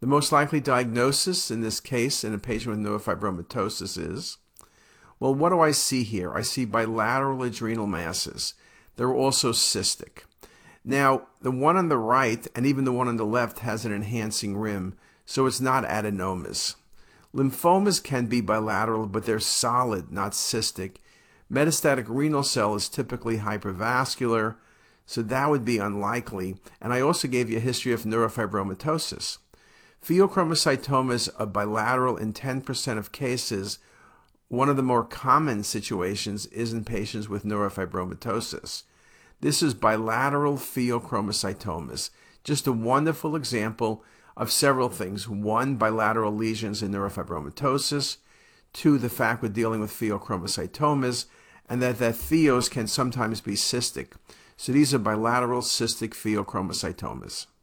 The most likely diagnosis in this case in a patient with neurofibromatosis is well, what do I see here? I see bilateral adrenal masses. They're also cystic. Now, the one on the right and even the one on the left has an enhancing rim, so it's not adenomas. Lymphomas can be bilateral, but they're solid, not cystic. Metastatic renal cell is typically hypervascular, so that would be unlikely. And I also gave you a history of neurofibromatosis. Pheochromocytomas are bilateral in 10% of cases. One of the more common situations is in patients with neurofibromatosis. This is bilateral pheochromocytomas. Just a wonderful example of several things. One, bilateral lesions in neurofibromatosis. Two, the fact we're dealing with pheochromocytomas, and that that pheos can sometimes be cystic. So these are bilateral cystic pheochromocytomas.